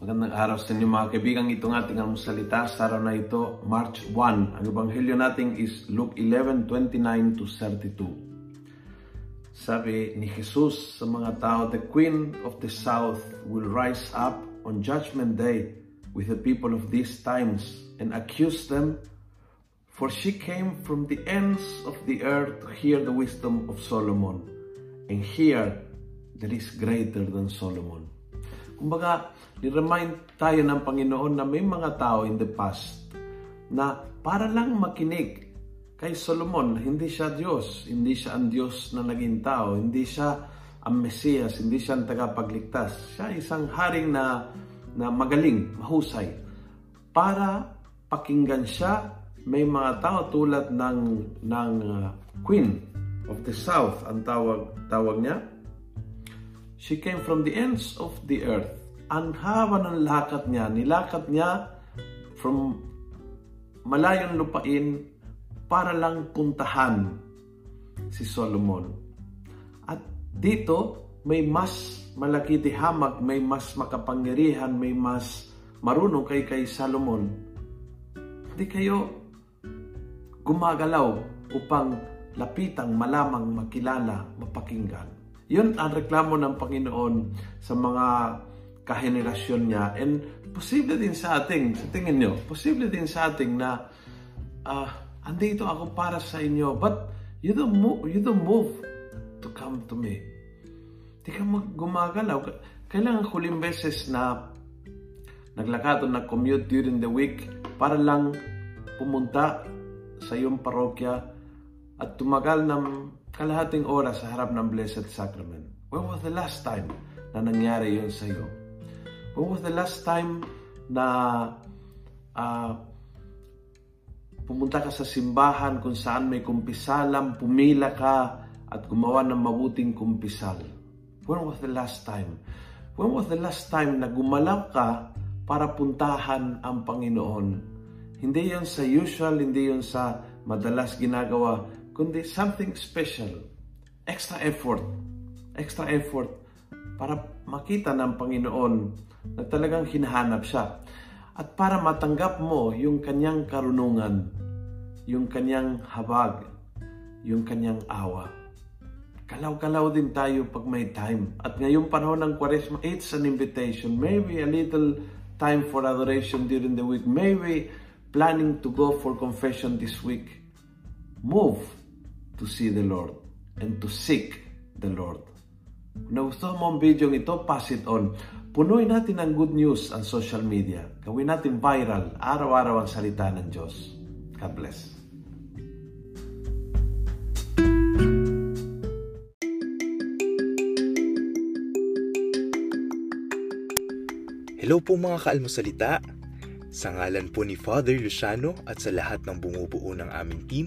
araw sa inyo mga kaibigan. Itong ating almusalita sa araw na ito, March 1. Ang ebanghelyo natin is Luke 11:29 to 32. Sabi ni Jesus sa mga tao, The Queen of the South will rise up on Judgment Day with the people of these times and accuse them, for she came from the ends of the earth to hear the wisdom of Solomon. And here, there is greater than Solomon. Kumbaga, ni-remind tayo ng Panginoon na may mga tao in the past na para lang makinig kay Solomon, hindi siya Diyos, hindi siya ang Diyos na naging tao, hindi siya ang Mesiyas, hindi siya ang tagapagligtas. Siya isang haring na, na magaling, mahusay. Para pakinggan siya, may mga tao tulad ng, ng uh, Queen of the South, ang tawag, tawag niya. She came from the ends of the earth ang haba ng lakad niya, nilakad niya from malayong lupain para lang puntahan si Solomon. At dito, may mas malaki hamag, may mas makapangyarihan, may mas marunong kay kay Solomon. Hindi kayo gumagalaw upang lapitang, malamang, makilala, mapakinggan. Yun ang reklamo ng Panginoon sa mga kahenerasyon niya. And posible din sa ating, sa tingin nyo, posible din sa ating na uh, andito ako para sa inyo, but you don't move, you don't move to come to me. Di ka gumagalaw. Kailangan huling beses na naglakad o nag-commute during the week para lang pumunta sa iyong parokya at tumagal ng kalahating oras sa harap ng Blessed Sacrament. When was the last time na nangyari yun sa iyo? When was the last time na uh, pumunta ka sa simbahan kung saan may kumpisalam, pumila ka at gumawa ng mabuting kumpisal? When was the last time? When was the last time na gumalaw ka para puntahan ang Panginoon? Hindi yon sa usual, hindi yon sa madalas ginagawa, kundi something special. Extra effort. Extra effort para makita ng Panginoon na talagang hinahanap siya. At para matanggap mo yung kanyang karunungan, yung kanyang habag, yung kanyang awa. Kalaw-kalaw din tayo pag may time. At ngayong panahon ng Kwaresma, it's an invitation. Maybe a little time for adoration during the week. Maybe planning to go for confession this week. Move to see the Lord and to seek the Lord. Kung nagustuhan mo ang video ito, pass it on. Punuin natin ng good news ang social media. Gawin natin viral, araw-araw ang salita ng Diyos. God bless. Hello po mga kaalmosalita. Sa ngalan po ni Father Luciano at sa lahat ng bumubuo ng aming team,